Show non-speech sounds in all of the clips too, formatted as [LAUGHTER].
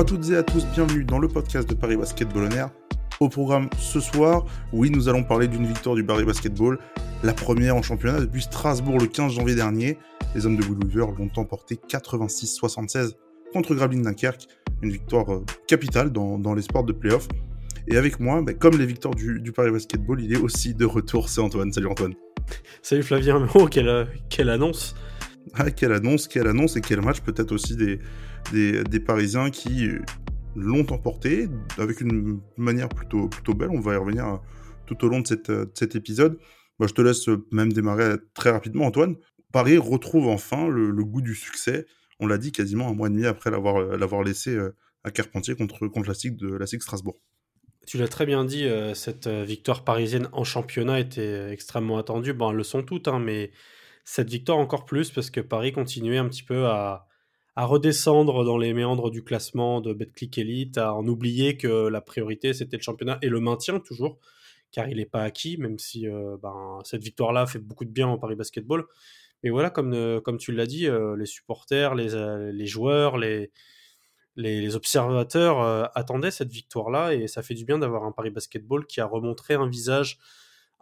à toutes et à tous, bienvenue dans le podcast de Paris Basketball On Air. Au programme ce soir, oui, nous allons parler d'une victoire du Paris Basketball, la première en championnat depuis Strasbourg le 15 janvier dernier. Les hommes de Woodweaver l'ont emporté 86-76 contre Gravelines Dunkerque, une victoire euh, capitale dans, les sports de playoff. Et avec moi, bah, comme les victoires du, Paris Basketball, il est aussi de retour, c'est Antoine. Salut Antoine. Salut Flavien, [LAUGHS] oh, quelle, quelle annonce ah, Quelle annonce, quelle annonce et quel match peut-être aussi des, des, Parisiens qui l'ont emporté avec une manière plutôt, plutôt belle. On va y revenir euh, tout au long de, cette, de cet épisode. Moi, je te laisse même démarrer très rapidement, Antoine. Paris retrouve enfin le, goût du succès. On l'a dit quasiment un mois et demi après l'avoir laissé euh, à Carpentier contre, contre la SIG de la Strasbourg. Tu l'as très bien dit, euh, cette victoire parisienne en championnat était extrêmement attendue. Bon, elles le sont toutes, hein, mais cette victoire encore plus parce que Paris continuait un petit peu à, redescendre dans les méandres du classement de Betclic Elite, à en oublier que la priorité c'était le championnat et le maintien toujours, car il n'est pas acquis, même si euh, ben, cette victoire-là fait beaucoup de bien au Paris Basketball. Mais voilà, comme, euh, comme tu l'as dit, euh, les supporters, les, les joueurs, les, les, les observateurs attendaient cette victoire-là et ça fait du bien d'avoir un Paris Basketball qui a remontré un visage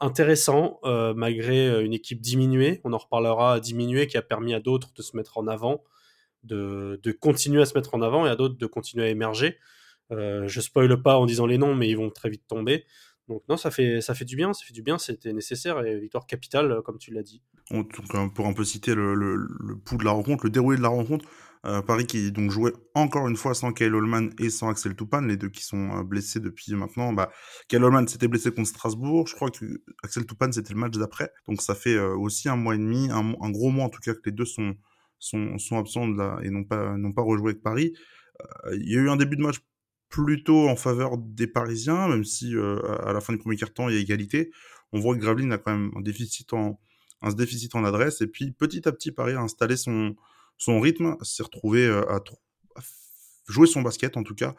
intéressant euh, malgré une équipe diminuée. On en reparlera, diminuée, qui a permis à d'autres de se mettre en avant, de, de, continuer à se mettre en avant et à d'autres de continuer à émerger. Euh, je spoile pas en disant les noms, mais ils vont très vite tomber. Donc non, ça fait, ça fait du bien, ça fait du bien, c'était nécessaire et victoire capitale, comme tu l'as dit. On, pour un peu citer le, le, le, pouls de la rencontre, le déroulé de la rencontre, euh, Paris qui donc jouait encore une fois sans Kyle Holman et sans Axel Toupane, les deux qui sont euh, blessés depuis maintenant. Bah, Kyle Holman s'était blessé contre Strasbourg, je crois que Axel Toupane c'était le match d'après, donc ça fait euh, aussi un mois et demi, un, gros mois en tout cas que les deux sont, sont, absents de la, et n'ont pas, n'ont pas rejoué avec Paris. Il y a eu un début de match plutôt en faveur des Parisiens, même si à la fin du premier quart-temps, il y a égalité. On voit que Gravelines a quand même un déficit en, un déficit en adresse, et puis petit à petit, Paris a installé son, son rythme, s'est retrouvé euh, à, jouer son basket en tout cas,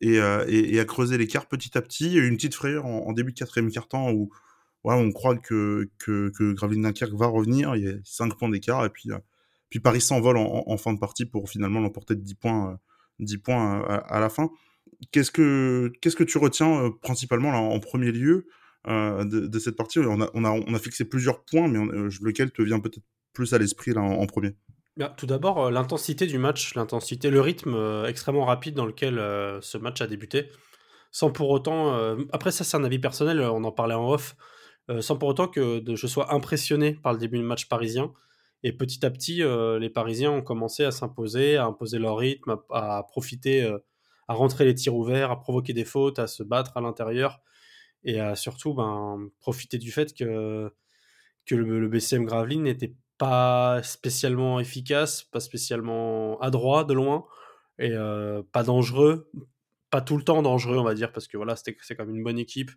et, euh, et, et à creuser l'écart petit à petit. Il y a eu une petite frayeur en, début de quatrième quart-temps où voilà, on croit que, que, que Gravelines Dunkerque va revenir, il y a 5 points d'écart, et puis, euh, puis Paris s'envole en, fin de partie pour finalement l'emporter de 10 points, 10 points à, la fin. Qu'est-ce que que tu retiens principalement là en premier lieu de, cette partie? On a, on a on a fixé plusieurs points mais lequel te vient peut-être plus à l'esprit en premier? Tout d'abord l'intensité du match l'intensité le rythme euh, extrêmement rapide dans lequel euh, ce match a débuté. Sans pour autant après ça c'est un avis personnel on en parlait en off sans pour autant que je sois impressionné par le début du match parisien. Et petit à petit les parisiens ont commencé à s'imposer à imposer leur rythme à, profiter à rentrer les tirs ouverts, à provoquer des fautes, à se battre à l'intérieur et à surtout ben, profiter du fait que, le BCM Gravelines n'était pas spécialement efficace, pas spécialement adroit de loin et euh, pas dangereux, pas tout le temps dangereux on va dire parce que voilà c'est quand même une bonne équipe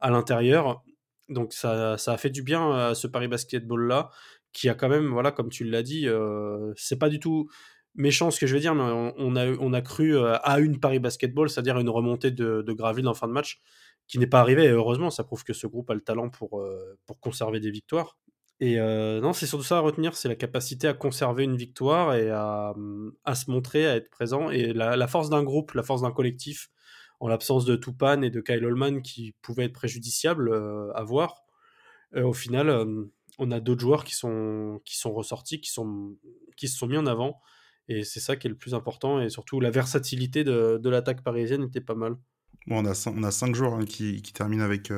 à l'intérieur donc ça, a fait du bien à ce Paris Basketball là qui a quand même voilà comme tu l'as dit euh, c'est pas du tout méchant ce que je veux dire, mais on, a, cru euh, à une Paris Basketball, c'est-à-dire une remontée de, de Graville en fin de match, qui n'est pas arrivée. Et heureusement, ça prouve que ce groupe a le talent pour, pour conserver des victoires. Et euh, non, c'est surtout ça à retenir, c'est la capacité à conserver une victoire et à, à se montrer, à être présent. Et la, force d'un groupe, la force d'un collectif, en l'absence de Toupane et de Kyle Holman qui pouvaient être préjudiciables euh, à voir. Euh, au final, on a d'autres joueurs qui sont, qui sont ressortis, qui, sont, qui se sont mis en avant et c'est ça qui est le plus important. Et surtout, la versatilité de, de l'attaque parisienne était pas mal. Bon, on, a, on a 5 joueurs hein, qui, qui, terminent avec,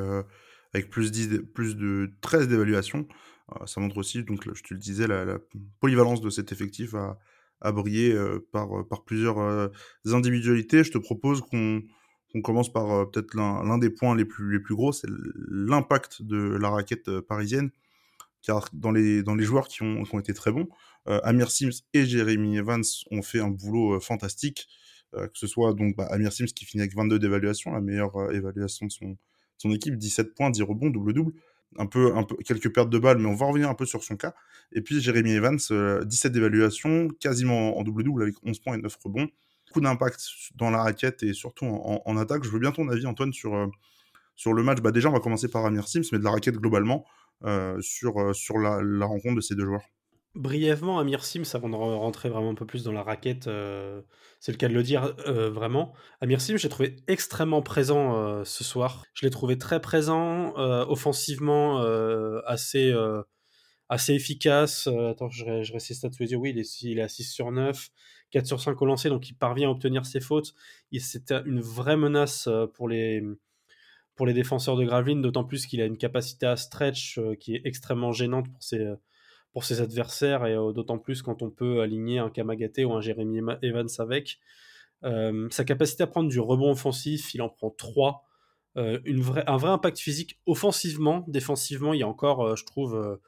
avec plus, 10, plus de 13 d'évaluation. Euh, ça montre aussi, donc, je te le disais, la, polyvalence de cet effectif à, à briller euh, par, par plusieurs euh, individualités. Je te propose qu'on commence par euh, peut-être l'un des points les plus, gros, c'est l'impact de la raquette euh, parisienne. Car dans les, joueurs qui ont, été très bons, euh, Amir Sims et Jeremy Evans ont fait un boulot euh, fantastique. Euh, que ce soit donc bah, Amir Sims qui finit avec 22 d'évaluation, la meilleure euh, évaluation de son, son équipe, 17 points, 10 rebonds, double-double. Un peu, quelques pertes de balles, mais on va revenir un peu sur son cas. Et puis Jeremy Evans, 17 d'évaluation, quasiment en double-double avec 11 points et 9 rebonds. Beaucoup d'impact dans la raquette et surtout en, attaque. Je veux bien ton avis, Antoine, sur, sur le match. Bah, déjà, on va commencer par Amir Sims, mais de la raquette globalement. Euh, sur, la, rencontre de ces deux joueurs brièvement, Amir Sims, avant de rentrer vraiment un peu plus dans la raquette, c'est le cas de le dire vraiment. Amir Sims, j'ai trouvé extrêmement présent ce soir. Je l'ai trouvé très présent, offensivement, assez, assez efficace. attends, je, je ses stats sous les yeux. Oui, il est, il est à 6 sur 9, 4 sur 5 au lancer, donc il parvient à obtenir ses fautes. C'était une vraie menace pour les, pour les défenseurs de Graveline, d'autant plus qu'il a une capacité à stretch qui est extrêmement gênante pour ses pour ses adversaires et euh, d'autant plus quand on peut aligner un Kamagaté ou un Jeremy Evans avec. Euh, sa capacité à prendre du rebond offensif, il en prend 3. Euh, un vrai impact physique offensivement, défensivement, il y a encore, je trouve,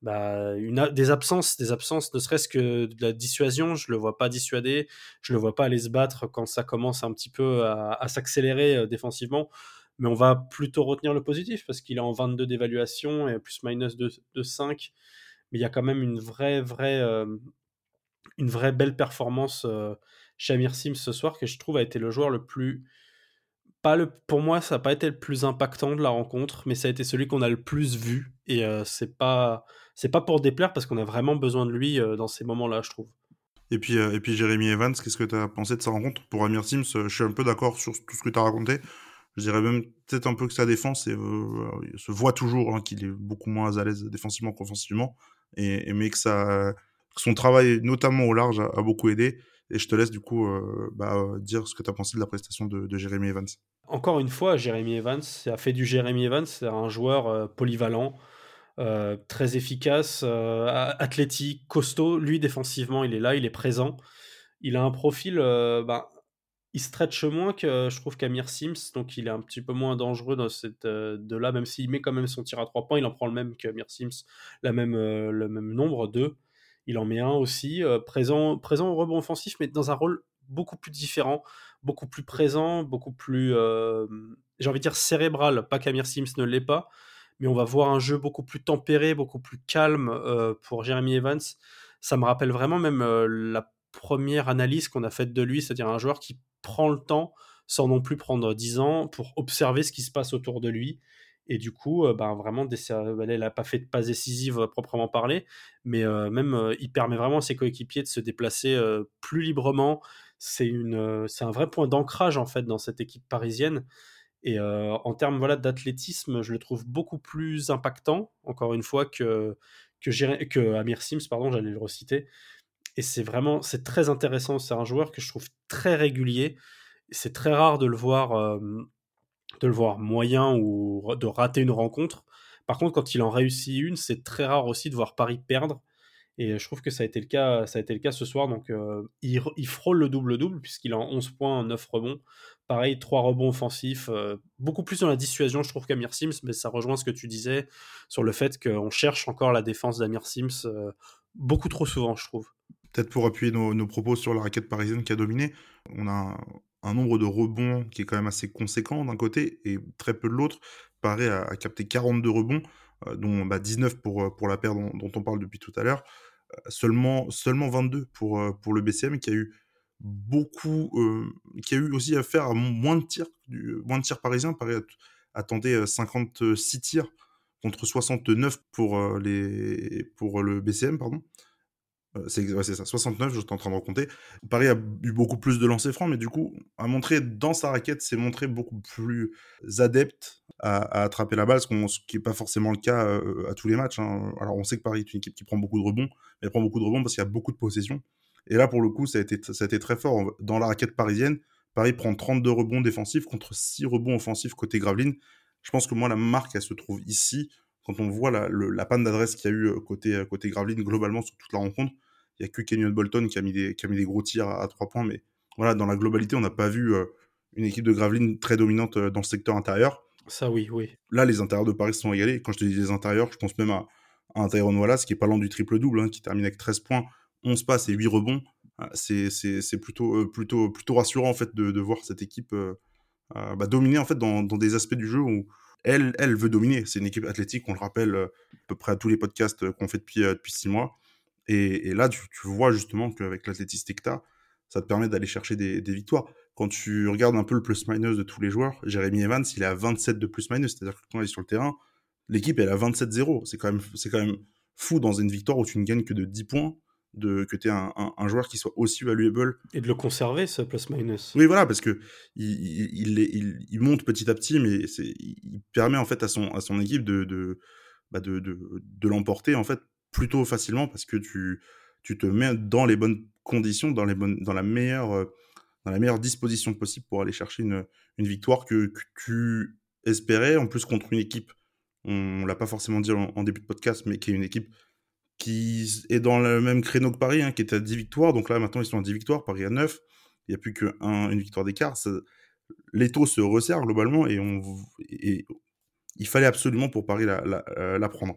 bah, des absences, des absences, ne serait-ce que de la dissuasion. Je le vois pas dissuader, je le vois pas aller se battre quand ça commence un petit peu à, s'accélérer défensivement. Mais on va plutôt retenir le positif parce qu'il est en 22 d'évaluation et plus minus de, de 5 mais il y a quand même une vraie, vraie, une vraie belle performance chez Amir Sims ce soir que je trouve a été le joueur le plus. Pas le, pour moi, ça n'a pas été le plus impactant de la rencontre, mais ça a été celui qu'on a le plus vu. Et c'est pas pas pour déplaire parce qu'on a vraiment besoin de lui dans ces moments-là, je trouve. Et puis, et puis Jérémy Evans, qu'est-ce que tu as pensé de sa rencontre? Pour Amir Sims, je suis un peu d'accord sur tout ce que tu as raconté. Je dirais même peut-être un peu que sa défense se voit toujours hein, qu'il est beaucoup moins à l'aise défensivement qu'offensivement et, mais que son travail, notamment au large, a, beaucoup aidé. Et je te laisse du coup euh, bah, dire ce que tu as pensé de la prestation de, de Jeremy Evans. Encore une fois, Jeremy Evans a fait du Jeremy Evans, c'est un joueur euh, polyvalent, euh, très efficace, athlétique, costaud. Lui, défensivement, il est là, il est présent. Il a un profil, bah, il stretch moins que je trouve qu'Amir Sims, donc il est un petit peu moins dangereux dans cette de là, même s'il met quand même son tir à trois points, il en prend le même qu'Amir Sims, la même, le même nombre, deux. Il en met un aussi, présent, présent au rebond offensif, mais dans un rôle beaucoup plus différent, beaucoup plus présent, beaucoup plus, j'ai envie de dire cérébral, pas qu'Amir Sims ne l'est pas, mais on va voir un jeu beaucoup plus tempéré, beaucoup plus calme pour Jeremy Evans. Ça me rappelle vraiment même la première analyse qu'on a faite de lui, c'est-à-dire un joueur qui prend le temps, sans non plus prendre 10 ans, pour observer ce qui se passe autour de lui. Et du coup, euh, ben vraiment, elle n'a pas fait de passe décisive proprement parler, mais euh, même euh, il permet vraiment à ses coéquipiers de se déplacer plus librement. C'est un vrai point d'ancrage en fait dans cette équipe parisienne. Et en termes voilà, d'athlétisme, je le trouve beaucoup plus impactant, encore une fois, que, que, que Amir Sims, pardon, j'allais le reciter. Et c'est vraiment, c'est très intéressant. C'est un joueur que je trouve très régulier. C'est très rare de le voir, de le voir moyen ou de rater une rencontre. Par contre, quand il en réussit une, c'est très rare aussi de voir Paris perdre. Et je trouve que ça a été le cas, ça a été le cas ce soir. Donc, il, frôle le double-double puisqu'il a 11 points, 9 rebonds. Pareil, 3 rebonds offensifs. beaucoup plus dans la dissuasion, je trouve, qu'Amir Sims. Mais ça rejoint ce que tu disais sur le fait qu'on cherche encore la défense d'Amir Sims beaucoup trop souvent, je trouve. Peut-être pour appuyer nos, propos sur la raquette parisienne qui a dominé, on a un, nombre de rebonds qui est quand même assez conséquent d'un côté et très peu de l'autre. Paris a, capté 42 rebonds, euh, dont 19 bah, pour, euh, pour la paire dont, on parle depuis tout à l'heure. Euh, seulement, seulement 22 pour, pour le BCM qui a eu beaucoup, qui a eu aussi à faire à moins de tirs, moins de tirs parisiens. Paris attendait 56 tirs contre 69 pour, les, pour le BCM, pardon. Euh, c'est ça, 69, je suis en train de raconter. Paris a eu beaucoup plus de lancers francs, mais du coup, a montré dans sa raquette, s'est montré beaucoup plus adepte à, attraper la balle, ce, qui n'est pas forcément le cas euh, à tous les matchs. Hein. Alors, on sait que Paris est une équipe qui prend beaucoup de rebonds, mais elle prend beaucoup de rebonds parce qu'il y a beaucoup de possessions. Et là, pour le coup, ça a été, ça a été très fort. Dans la raquette parisienne, Paris prend 32 rebonds défensifs contre 6 rebonds offensifs côté Graveline. Je pense que moi, la marque, elle se trouve ici quand on voit la, panne d'adresse qu'il y a eu euh, côté, euh, côté Graveline globalement sur toute la rencontre, il n'y a que Kenyon Bolton qui a, mis des, qui a mis des gros tirs à, trois points, mais voilà, dans la globalité, on n'a pas vu euh, une équipe de Graveline très dominante dans le secteur intérieur. Ça, oui, oui. Là, les intérieurs de Paris sont égalés. Quand je te dis les intérieurs, je pense même à, à un Tyrone Wallace qui est pas loin du triple-double, hein, qui termine avec 13 points, 11 passes et 8 rebonds. C'est plutôt, plutôt, plutôt rassurant en fait de, de voir cette équipe bah, dominer en fait dans, dans, des aspects du jeu où elle, elle veut dominer. C'est une équipe athlétique, on le rappelle euh, à peu près à tous les podcasts euh, qu'on fait depuis, euh, depuis six mois. Et, là, tu, vois justement qu'avec l'athlétistique que ça te permet d'aller chercher des, victoires. Quand tu regardes un peu le plus-minus de tous les joueurs, Jérémy Evans, il est à 27 de plus-minus, c'est-à-dire que quand il est sur le terrain, l'équipe est à 27-0. C'est quand quand même fou dans une victoire où tu ne gagnes que de 10 points, de, que tu es un, un, joueur qui soit aussi valuable. Et de le conserver, ce plus-minus. Oui, voilà, parce que il, il, il, il, monte petit à petit, mais il permet en fait à son, à son équipe de, de, bah de, de, de l'emporter en fait plutôt facilement parce que tu, tu te mets dans les bonnes conditions, dans, les bonnes, dans, la meilleure, euh, dans la meilleure disposition possible pour aller chercher une, une victoire que, que, tu espérais, en plus contre une équipe, on l'a pas forcément dit en, début de podcast, mais qui est une équipe qui est dans le même créneau que Paris, hein, qui était à 10 victoires, donc là maintenant ils sont à 10 victoires, Paris à 9, il n'y a plus qu'une victoire d'écart, les taux se resserrent globalement et, il fallait absolument pour Paris la, euh, prendre.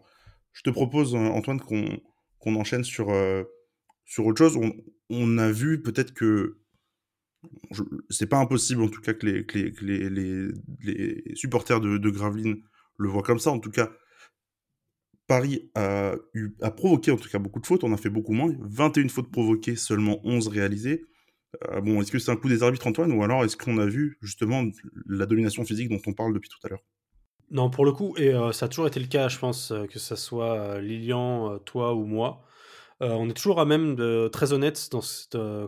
Je te propose, Antoine, qu'on enchaîne sur, euh, sur autre chose. On, a vu peut-être que c'est pas impossible en tout cas que les, que les, que les, les, supporters de, de Gravelines le voient comme ça. En tout cas, Paris a, provoqué en tout cas beaucoup de fautes. On a fait beaucoup moins. 21 fautes provoquées, seulement 11 réalisées. Euh, bon, est-ce que c'est un coup des arbitres, Antoine, ou alors est-ce qu'on a vu justement la domination physique dont on parle depuis tout à l'heure? Non, pour le coup, et euh, ça a toujours été le cas, je pense, euh, que ce soit Lilian, toi ou moi. on est toujours à même de très honnête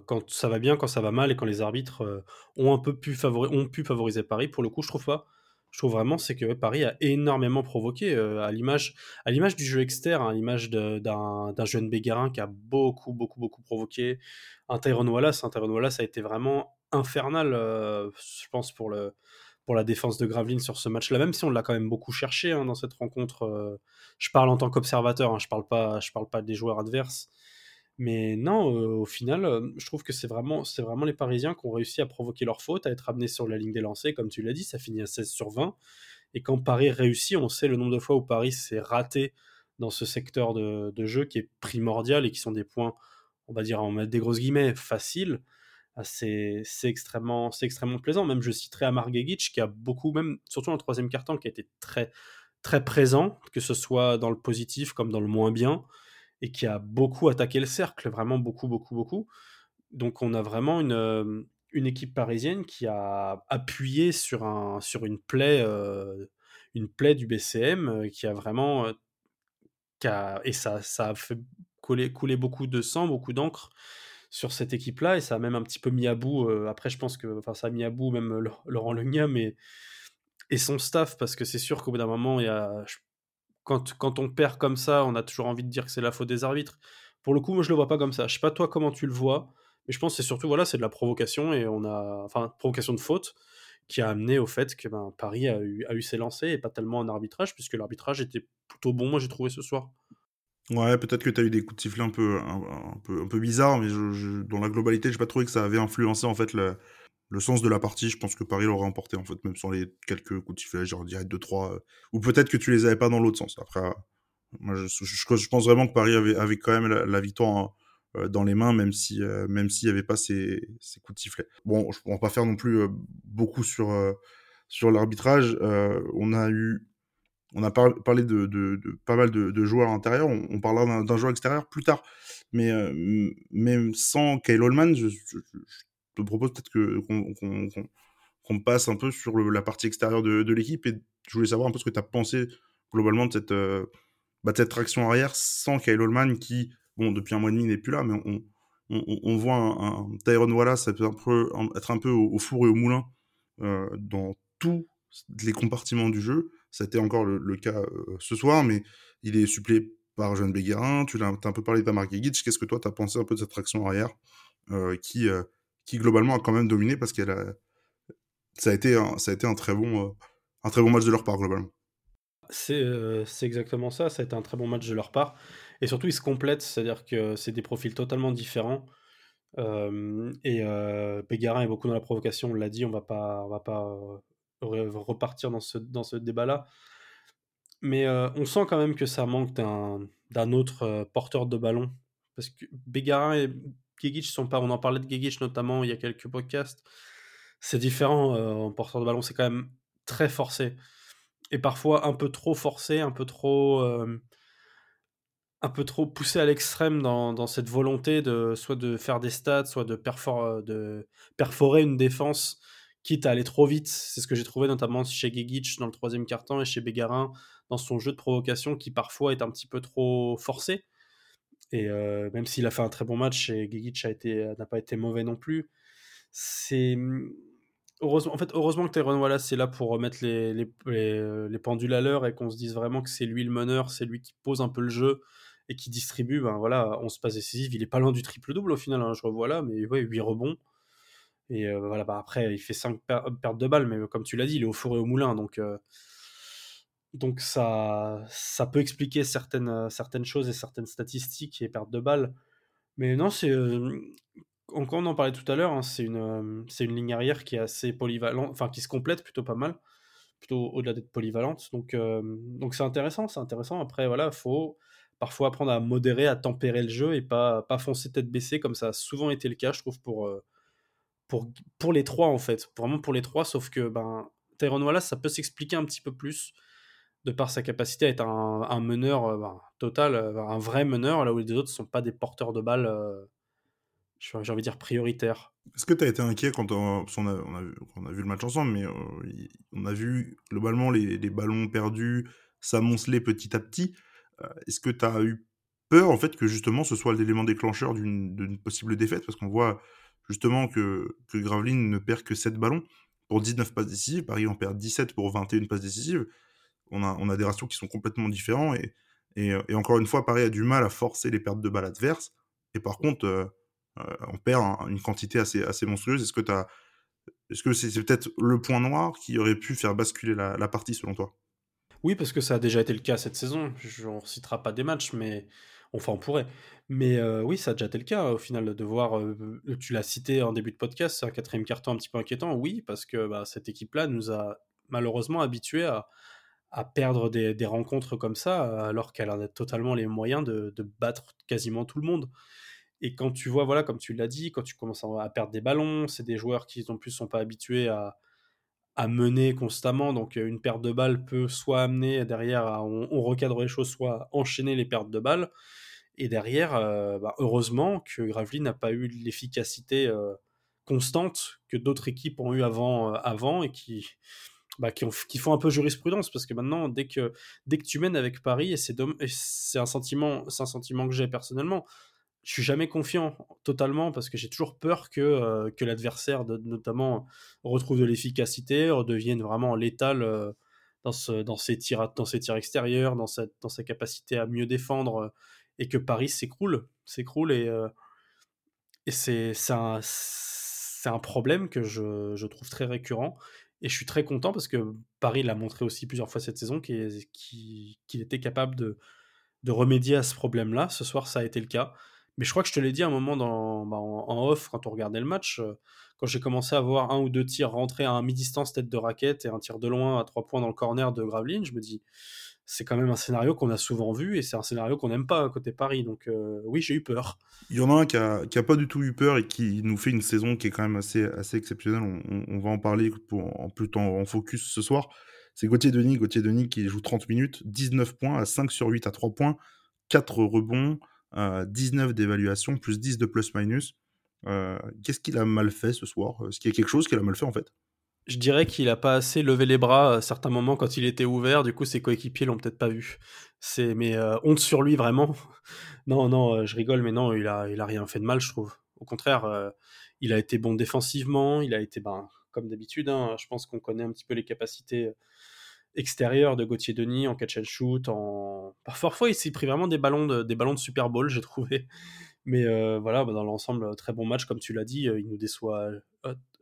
quand ça va bien, quand ça va mal, et quand les arbitres ont un peu pu favoriser Paris. Pour le coup, je trouve pas. Je trouve vraiment c'est que Paris a énormément provoqué à l'image à l'image du jeu externe, à l'image d'un jeune Bégarin qui a beaucoup beaucoup beaucoup provoqué. Un Tyrone Wallace, un Tyrone Wallace a été vraiment infernal, je pense pour le pour la défense de Gravelines sur ce match-là, même si on l'a quand même beaucoup cherché hein, dans cette rencontre. Euh, je parle en tant qu'observateur, hein, je parle parle pas des joueurs adverses. Mais non, euh, au final, euh, je trouve que c'est vraiment, vraiment les Parisiens qui ont réussi à provoquer leur faute, à être amenés sur la ligne des lancers, comme tu l'as dit, ça finit à 16 sur 20. Et quand Paris réussit, on sait le nombre de fois où Paris s'est raté dans ce secteur de, jeu qui est primordial et qui sont des points, on va dire en mettre des grosses guillemets, faciles. Ah, c'est extrêmement, extrêmement plaisant. Même je citerai Amar Gegic qui a beaucoup, même surtout dans le troisième quart-temps, qui a été très, très présent, que ce soit dans le positif comme dans le moins bien, et qui a beaucoup attaqué le cercle, vraiment beaucoup, beaucoup, beaucoup. Donc on a vraiment une, euh, une équipe parisienne qui a appuyé sur, un, sur une, plaie, euh, une plaie du BCM, euh, qui a vraiment... Qui a, et ça, ça a fait couler, couler beaucoup de sang, beaucoup d'encre sur cette équipe-là et ça a même un petit peu mis à bout. Après, je pense que enfin, ça a mis à bout même Laurent Legna mais, et son staff parce que c'est sûr qu'au bout d'un moment, il y a, quand, quand on perd comme ça, on a toujours envie de dire que c'est la faute des arbitres. Pour le coup, moi, je le vois pas comme ça. Je sais pas toi comment tu le vois, mais je pense que c'est surtout voilà, c'est de la provocation et on a, enfin, provocation de faute qui a amené au fait que ben, Paris a eu, a eu ses lancers et pas tellement un arbitrage puisque l'arbitrage était plutôt bon. Moi, j'ai trouvé ce soir. Ouais, peut-être que tu as eu des coups de sifflet un peu, un, peu, un peu bizarres, mais dans la globalité, j'ai pas trouvé que ça avait influencé en fait le, le sens de la partie. Je pense que Paris l'aurait emporté en fait, même sans les quelques coups de sifflet, genre direct 2-3. Euh, ou peut-être que tu les avais pas dans l'autre sens. Après, moi, je, pense vraiment que Paris avait, quand même la, victoire euh, dans les mains, même si euh, s'il n'y avait pas ces, coups de sifflet. Bon, je ne pas faire non plus beaucoup sur, sur l'arbitrage. on a eu on a parlé de, pas mal de, joueurs intérieurs, on, on parlera d'un joueur extérieur plus tard. Mais euh, même sans Kyle Holman, je, te propose peut-être qu'on passe un peu sur la partie extérieure de, l'équipe. Et je voulais savoir un peu ce que tu as pensé globalement de cette, euh, bah, cette traction arrière sans Kyle Holman qui, bon, depuis un mois et demi, n'est plus là, mais on, voit un, un Tyron Wallace être un peu, être un peu au, four et au moulin euh, dans tous les compartiments du jeu. C'était encore le, cas euh, ce soir, mais il est suppléé par Jeanne Béguerin. Tu as, un peu parlé de Tamar Gigic. Qu'est-ce que toi, tu as pensé un peu de cette traction arrière qui, qui, globalement, a quand même dominé parce qu'elle a... ça, a été un, ça a été un très bon, un très bon match de leur part, globalement. C'est exactement ça. Ça a été un très bon match de leur part. Et surtout, ils se complètent, c'est-à-dire que c'est des profils totalement différents. et Bégarin est beaucoup dans la provocation, on l'a dit, on va pas, on va pas repartir dans ce, dans ce débat-là. Mais euh, on sent quand même que ça manque d'un autre euh, porteur de ballon. Parce que Bégarin et Gigic sont pas. On en parlait de Gigic notamment il y a quelques podcasts. C'est différent euh, en porteur de ballon, c'est quand même très forcé. Et parfois un peu trop forcé, un peu trop. un peu trop poussé à l'extrême dans, cette volonté de soit de faire des stats, soit de, perfor de perforer une défense quitte à aller trop vite. C'est ce que j'ai trouvé notamment chez Gegic dans le troisième quart-temps et chez Bégarin dans son jeu de provocation qui parfois est un petit peu trop forcé. Et même s'il a fait un très bon match et Gegic n'a pas été mauvais non plus, c'est heureusement, en heureusement que Tyrone Wallace est là pour remettre les, les, les, pendules à l'heure et qu'on se dise vraiment que c'est lui le meneur, c'est lui qui pose un peu le jeu et qui distribue. Ben voilà, on se passe décisif. Il est pas loin du triple-double au final, hein, je revois là, mais ouais, 8 rebonds. Et voilà, bah après, il fait 5 pertes de balles, mais comme tu l'as dit, il est au four et au moulin. Donc, donc ça, ça peut expliquer certaines, certaines choses et certaines statistiques et pertes de balles. Mais non, c'est. Euh, encore, on en parlait tout à l'heure, hein, c'est une, c'est une ligne arrière qui est assez polyvalente, enfin qui se complète plutôt pas mal, plutôt au-delà d'être polyvalente. Donc, donc c'est intéressant, c'est intéressant. Après, voilà, faut parfois apprendre à modérer, à tempérer le jeu et pas, pas foncer tête baissée comme ça a souvent été le cas, je trouve, pour, pour, pour les trois en fait. Vraiment pour les trois, sauf que ben, Tyrone Wallace, ça peut s'expliquer un petit peu plus de par sa capacité à être un, meneur euh, ben, total, euh, un vrai meneur, là où les autres ne sont pas des porteurs de balles, euh, j'ai envie de dire prioritaires. Est-ce que tu as été inquiet quand on a, vu le match ensemble, mais on a vu globalement les, ballons perdus s'amonceler petit à petit. Est-ce que tu as eu peur en fait que justement ce soit l'élément déclencheur d'une possible défaite? Parce qu'on voit justement que, que Gravelin ne perd que 7 ballons pour 19 passes décisives. Paris en perd 17 pour 21 passes décisives. On a, des ratios qui sont complètement différents. Et, et, encore une fois, Paris a du mal à forcer les pertes de balles adverses. Et par contre, euh, euh, on perd une quantité assez, monstrueuse. Est-ce que c'est peut-être le point noir qui aurait pu faire basculer la, partie selon toi? Oui, parce que ça a déjà été le cas cette saison. On ne citera pas des matchs, mais Enfin, on pourrait. Mais euh, oui, ça a déjà été le cas au final de voir. Euh, tu l'as cité en début de podcast, un quatrième carton un petit peu inquiétant. Oui, parce que bah, cette équipe-là nous a malheureusement habitués à, perdre des, rencontres comme ça, alors qu'elle a totalement les moyens de, battre quasiment tout le monde. Et quand tu vois, voilà, comme tu l'as dit, quand tu commences à, perdre des ballons, c'est des joueurs qui en plus sont pas habitués à, mener constamment. Donc une perte de balles peut soit amener derrière à on, on recadre les choses, soit enchaîner les pertes de balles. Et derrière, euh, bah, heureusement que Gravely n'a pas eu l'efficacité euh, constante que d'autres équipes ont eu avant, euh, avant et qui, bah, qui, ont, qui, font un peu jurisprudence parce que maintenant, dès que, dès que tu mènes avec Paris, et c'est, c'est un sentiment, c'est un sentiment que j'ai personnellement, je suis jamais confiant totalement parce que j'ai toujours peur que, que l'adversaire, notamment, retrouve de l'efficacité, redevienne vraiment létal dans, ce, dans, ses tirs, dans ses tirs extérieurs, dans sa, dans sa capacité à mieux défendre et que Paris s'écroule, s'écroule et, euh, et c'est un, un problème que je, je, trouve très récurrent et je suis très content parce que Paris l'a montré aussi plusieurs fois cette saison qu'il était capable de, remédier à ce problème-là. Ce soir, ça a été le cas. Mais je crois que je te l'ai dit un moment bah, en, off quand on regardait le match, euh, quand j'ai commencé à voir un ou deux tirs rentrer à mi-distance tête de raquette et un tir de loin à trois points dans le corner de Graveline, je me dis c'est quand même un scénario qu'on a souvent vu et c'est un scénario qu'on n'aime pas côté Paris. Donc euh, oui, j'ai eu peur. Il y en a un qui a, pas du tout eu peur et qui nous fait une saison qui est quand même assez, assez exceptionnelle. On, va en parler en plus en, focus ce soir. C'est Gauthier Denis. Gauthier Denis qui joue 30 minutes, 19 points à 5 sur 8 à 3 points, 4 rebonds, euh, 19 d'évaluation, plus 10 de plus-minus. Euh, Qu'est-ce qu'il a mal fait ce soir? Est-ce qu'il y a quelque chose qu'il a mal fait en fait? Je dirais qu'il a pas assez levé les bras à certains moments quand il était ouvert. Du coup, ses coéquipiers l'ont peut-être pas vu. C'est mais euh, honte sur lui vraiment. [LAUGHS] non, non, euh, je rigole, mais non, il a, il a rien fait de mal, je trouve. Au contraire, euh, il a été bon défensivement. Il a été, ben, comme d'habitude. Hein, je pense qu'on connaît un petit peu les capacités extérieures de Gauthier Denis en catch and shoot. Parfois, il s'est pris vraiment des ballons de, des ballons de Super Bowl, j'ai trouvé. [LAUGHS] Mais voilà, bah, dans l'ensemble, très bon match, comme tu l'as dit. il nous déçoit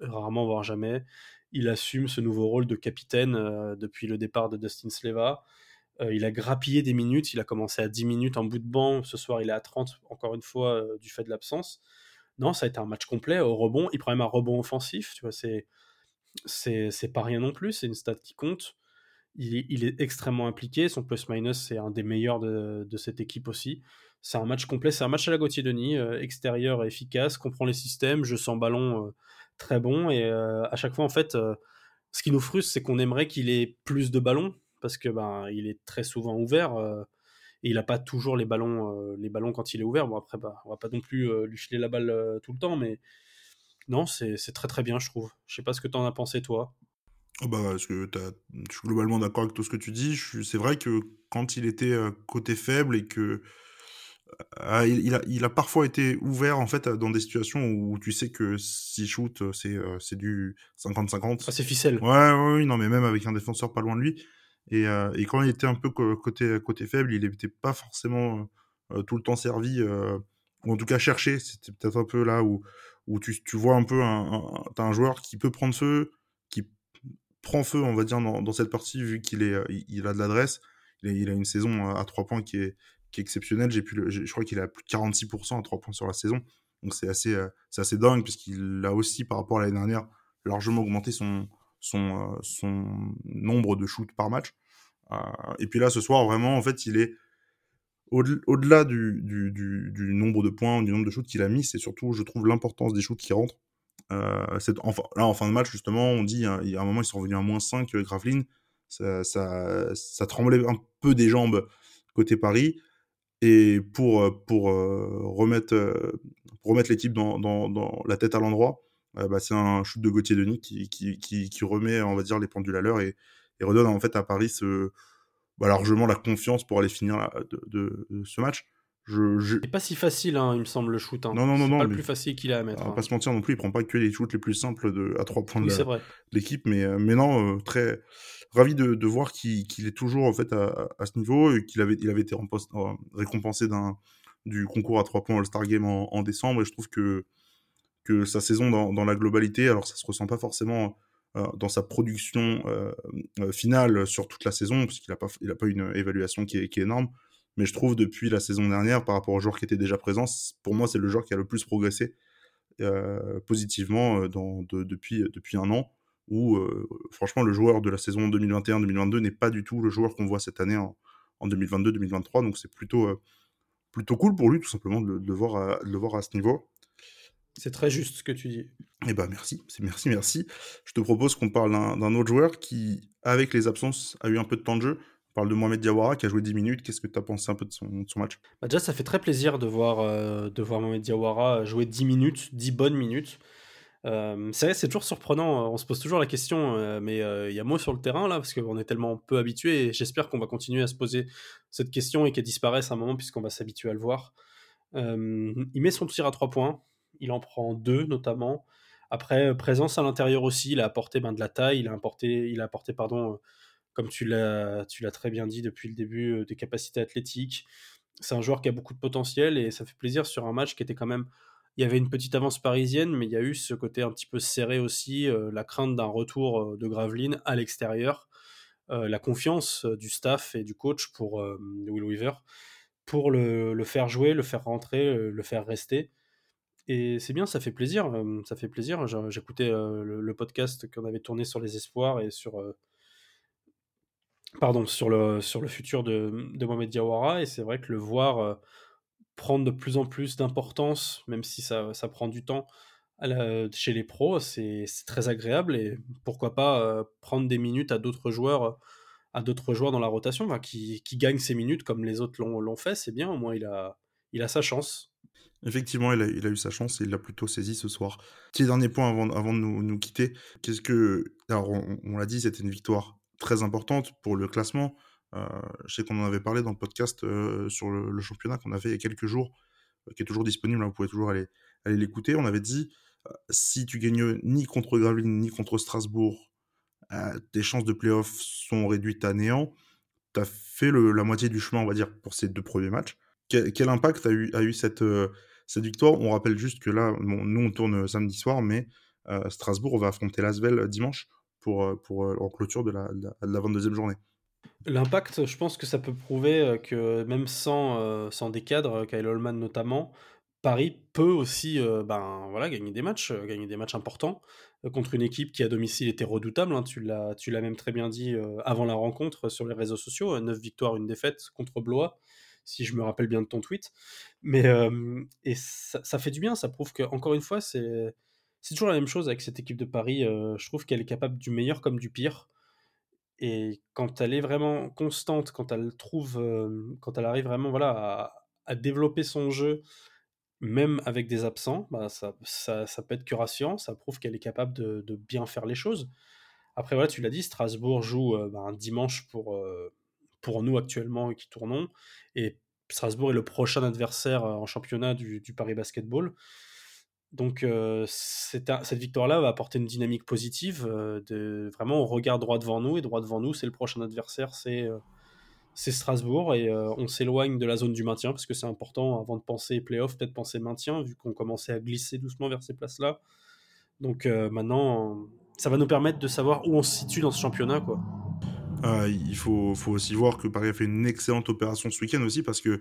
rarement, voire jamais il assume ce nouveau rôle de capitaine euh, depuis le départ de Dustin Sleva. Euh, il a grappillé des minutes, il a commencé à 10 minutes en bout de banc, ce soir il est à 30 encore une fois euh, du fait de l'absence. Non, ça a été un match complet au rebond, il prend même un rebond offensif, tu vois, c'est c'est pas rien non plus, c'est une stat qui compte. Il, est extrêmement impliqué, son plus-minus c'est un des meilleurs de, cette équipe aussi. C'est un match complet, c'est un match à la Gauthier Denis, extérieur efficace, comprend les systèmes, je sens ballon très bon. Et euh, à chaque fois, en fait, euh, ce qui nous frustre, c'est qu'on aimerait qu'il ait plus de ballons parce que ben il est très souvent ouvert euh, et il n'a pas toujours les ballons, les ballons quand il est ouvert. Bon après, bah, on va pas non plus lui filer la balle tout le temps, mais non, c'est très très bien, je trouve. Je sais pas ce que tu en as pensé, toi. Oh bah, que je suis globalement d'accord avec tout ce que tu dis. C'est vrai que quand il était côté faible et que il, a, il a parfois été ouvert en fait dans des situations où tu sais que s'il shoot, c'est c'est du 50-50. Ah, c'est ficelle. Ouais, ouais, non, mais même avec un défenseur pas loin de lui. Et, et quand il était un peu côté, côté faible, il n'était pas forcément tout le temps servi, ou en tout cas cherché. C'était peut-être un peu là où, où tu, tu vois un peu un, un, as un joueur qui peut prendre feu, qui prend feu, on va dire, dans, dans cette partie, vu qu'il est, il a de l'adresse. Il, il, a une saison à trois points qui est, qui est exceptionnel. J'ai pu je crois qu'il a plus de 46% à 3 points sur la saison. Donc c'est assez, euh, assez dingue puisqu'il a aussi, par rapport à l'année dernière, largement augmenté son, son, euh, son nombre de shoots par match. Euh, et puis là, ce soir, vraiment, en fait, il est au-delà du, du, du, nombre de points, du nombre de shoots qu'il a mis, c'est surtout, je trouve, l'importance des shoots qui rentrent. Enfin, là, en fin de match, justement, on dit, hein, il y a un moment, ils sont revenus à moins 5, Graflin. Ça, ça, ça tremblait un peu des jambes côté Paris. Et pour, euh, pour, euh, remettre, euh, pour remettre l'équipe dans, dans, dans, la tête à l'endroit, bah, c'est un shoot de Gauthier Denis qui, qui, qui, qui, remet, on va dire, les pendules à l'heure et, et, redonne en fait à Paris ce, bah, largement la confiance pour aller finir de, de, ce match. Je, je... C'est pas si facile, hein, il me semble, le shoot. Hein. Non, non, non, non. pas le plus facile qu'il a à mettre. On va hein. pas se mentir non plus, il prend pas que les shoots les plus simples de, à trois points de l'équipe, mais, mais non, très, ravi de, voir qu'il est toujours en fait à, ce niveau et qu'il avait, été euh, récompensé du concours à trois points All-Star Game en, décembre et je trouve que sa saison dans, la globalité, alors ça se ressent pas forcément euh, dans sa production euh, finale sur toute la saison, puisqu'il n'a pas, il a pas une évaluation qui est, énorme, mais je trouve depuis la saison dernière, par rapport aux joueurs qui étaient déjà présents, pour moi c'est le joueur qui a le plus progressé positivement depuis un an où euh, franchement le joueur de la saison 2021-2022 n'est pas du tout le joueur qu'on voit cette année en, 2022-2023. Donc c'est plutôt, euh, plutôt cool pour lui tout simplement de, de, voir à, le voir à ce niveau. C'est très juste ce que tu dis. Eh ben merci, c'est merci, merci. Je te propose qu'on parle d'un autre joueur qui, avec les absences, a eu un peu de temps de jeu. On parle de Mohamed Diawara qui a joué 10 minutes. Qu'est-ce que tu as pensé un peu de son, son match? Bah Déjà, ça fait très plaisir de voir, euh, de voir Mohamed Diawara jouer 10 minutes, 10 bonnes minutes. Euh, c'est vrai, c'est toujours surprenant. On se pose toujours la question, euh, mais euh, il y a moins sur le terrain là, parce qu'on est tellement peu habitué. Et j'espère qu'on va continuer à se poser cette question et qu'elle disparaisse un moment, puisqu'on va s'habituer à le voir. il met son tir à trois points. Il en prend deux notamment. Après, présence à l'intérieur aussi. Il a apporté ben, de la taille. Il a apporté, il a apporté pardon, comme tu l'as, tu l'as très bien dit depuis le début, des capacités athlétiques. C'est un joueur qui a beaucoup de potentiel et ça fait plaisir sur un match qui était quand même il y avait une petite avance parisienne, mais il y a eu ce côté un petit peu serré aussi, euh, la crainte d'un retour euh, de Gravelines à l'extérieur, euh, la confiance du staff et du coach pour Will Weaver, pour le, faire jouer, le faire rentrer, le faire rester. Et c'est bien, ça fait plaisir. ça fait plaisir. J'écoutais le, podcast qu'on avait tourné sur les espoirs et sur pardon sur le sur le futur de, de Mohamed Diawara et c'est vrai que le voir prendre de plus en plus d'importance, même si ça, ça, prend du temps chez les pros, c'est très agréable et pourquoi pas euh, prendre des minutes à d'autres joueurs à d'autres joueurs dans la rotation qui, qui, gagnent ces minutes comme les autres l'ont fait, c'est bien, au moins il a, il a sa chance. Effectivement, il a, il a eu sa chance et il l'a plutôt saisi ce soir. Petit dernier point avant, avant de nous, nous quitter. Qu'est-ce que. Alors, on, on l'a dit, c'était une victoire très importante pour le classement. Euh, je sais qu'on en avait parlé dans le podcast euh, sur le, championnat qu'on a fait il y a quelques jours, euh, qui est toujours disponible, hein, vous pouvez toujours aller l'écouter. On avait dit, si tu gagnes ni contre Gravelines ni contre Strasbourg, tes chances de playoff sont réduites à néant. Tu as fait la moitié du chemin, on va dire, pour ces deux premiers matchs. Quel, impact a eu, cette, victoire? On rappelle juste que là, nous, on tourne samedi soir, mais Strasbourg va affronter Lasvel dimanche pour, pour, en clôture de la, de la 22e journée. L'impact, je pense que ça peut prouver euh, que même sans, euh, sans des cadres, Kyle Holman notamment, Paris peut aussi euh, ben, voilà, gagner des matchs, gagner des matchs importants contre une équipe qui à domicile était redoutable. Hein, tu l'as même très bien dit avant la rencontre sur les réseaux sociaux. 9 victoires, une défaite contre Blois, si je me rappelle bien de ton tweet. Mais et ça, ça, fait du bien, ça prouve que, encore une fois, c'est toujours la même chose avec cette équipe de Paris. je trouve qu'elle est capable du meilleur comme du pire. Et quand elle est vraiment constante, quand elle trouve, quand elle arrive vraiment voilà, à, développer son jeu, même avec des absents, bah, ça, ça, ça, peut être que. Ça prouve qu'elle est capable de, bien faire les choses. Après, voilà, tu l'as dit, Strasbourg joue euh, bah, un dimanche pour, euh, pour nous actuellement qui tournons. Et Strasbourg est le prochain adversaire en championnat du Paris Basketball. Donc cette, cette victoire-là va apporter une dynamique positive. de, vraiment, on regarde droit devant nous et droit devant nous, c'est le prochain adversaire, c'est c'est Strasbourg et on s'éloigne de la zone du maintien parce que c'est important avant de penser playoff, peut-être penser maintien vu qu'on commençait à glisser doucement vers ces places-là. Donc maintenant, ça va nous permettre de savoir où on se situe dans ce championnat, quoi. Euh, il faut, faut, aussi voir que Paris a fait une excellente opération ce week-end aussi parce que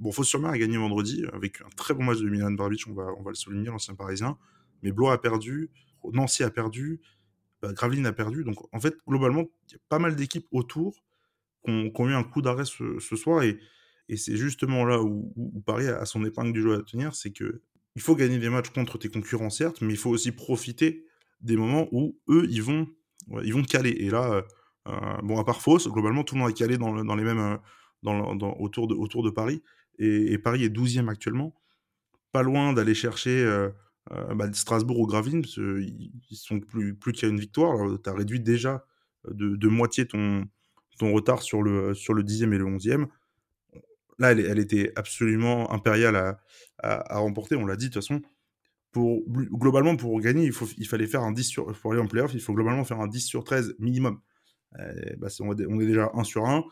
Bon, Fos-sur-Mer a gagné vendredi avec un très bon match de Milan Barbic, on va, on va le souligner, l'ancien parisien. Mais Blois a perdu, Nancy a perdu, bah, Gravelines a perdu. Donc, en fait, globalement, il y a pas mal d'équipes autour qui ont, eu un coup d'arrêt ce, soir. Et, c'est justement là où, Paris a son épingle du jeu à tenir c'est que il faut gagner des matchs contre tes concurrents, certes, mais il faut aussi profiter des moments où eux, ils vont, ils vont caler. Et là, euh, bon, à part Fos, globalement, tout le monde est calé dans, dans les mêmes. Euh, dans, dans, autour, de, autour de Paris et, Paris est 12e actuellement. Pas loin d'aller chercher euh, euh, bah, Strasbourg ou Gravine, parce ils, sont plus, plus qu'à une victoire. Tu as réduit déjà de, moitié ton, retard sur le, sur le 10e et le 11e. Là, elle, était absolument impériale à, remporter, on l'a dit de toute façon. Globalement, pour gagner, il, fallait faire un 10 sur, pour aller en playoff, il faut globalement faire un 10 sur 13 minimum. Euh, bah, on, est déjà 1 sur 1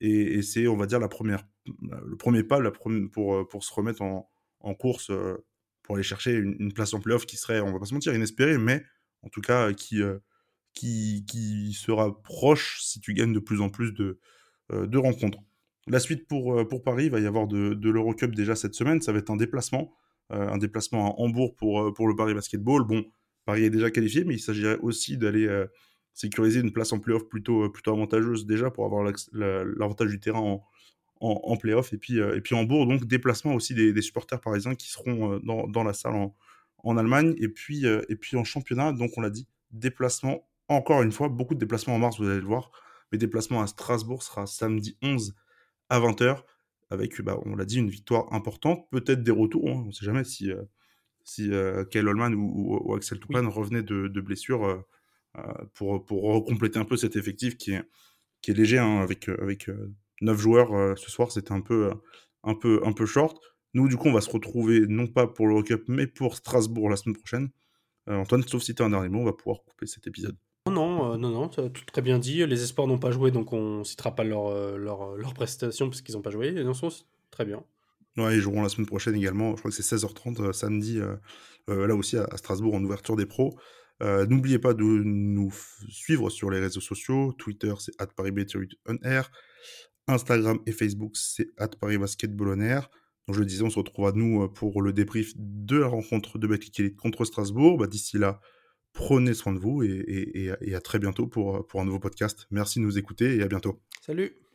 et, c'est, on va dire, la première, le premier pas euh, pour se remettre en, course, euh, pour aller chercher une, place en playoff qui serait, on va pas se mentir, inespérée, mais en tout cas qui, euh, qui, qui sera proche si tu gagnes de plus en plus de, rencontres. La suite pour, pour Paris, il va y avoir de, l'Eurocup déjà cette semaine, ça va être un déplacement, un déplacement à Hambourg pour, pour le Paris Basketball. Bon, Paris est déjà qualifié, mais il s'agirait aussi d'aller sécuriser une place en playoff plutôt, plutôt avantageuse déjà pour avoir l'avantage du terrain en, en, playoff. Et puis, euh, et puis en Bourg, donc déplacement aussi des, supporters parisiens qui seront euh, dans, dans la salle en, en, Allemagne. Et puis, et puis en championnat, donc on l'a dit, déplacement, encore une fois, beaucoup de déplacements en mars, vous allez le voir. Mais déplacement à Strasbourg sera samedi 11 à 20h, avec, bah, on l'a dit, une victoire importante, peut-être des retours, hein, on ne sait jamais si, si Kyle Holman ou, Axel Toupane revenaient de, de blessures euh, pour, pour compléter un peu cet effectif qui est, qui est léger, hein, avec, euh, avec 9 euh, joueurs ce soir, c'était un peu, un, peu, un peu short. Nous, du coup, on va se retrouver non pas pour le Cup, mais pour Strasbourg la semaine prochaine. Antoine, sauf si tu as un dernier mot, on va pouvoir couper cet épisode. Non, non, non, tout très bien dit. Les espoirs n'ont pas joué, donc on citera pas leur, leur, leur prestation parce qu'ils n'ont pas joué. Et non, très bien. Ouais, ils joueront la semaine prochaine également. Je crois que c'est 16h30 samedi, là aussi à, Strasbourg en ouverture des pros. Euh, n'oubliez pas de nous suivre sur les réseaux sociaux. Twitter, c'est air. Instagram et Facebook, c'est air. Donc je le disais, on se retrouve à nous euh, pour le débrief de la rencontre de Betclic contre Strasbourg. Bah, D'ici là, prenez soin de vous et, et, à très bientôt pour, pour un nouveau podcast. Merci de nous écouter et à bientôt. Salut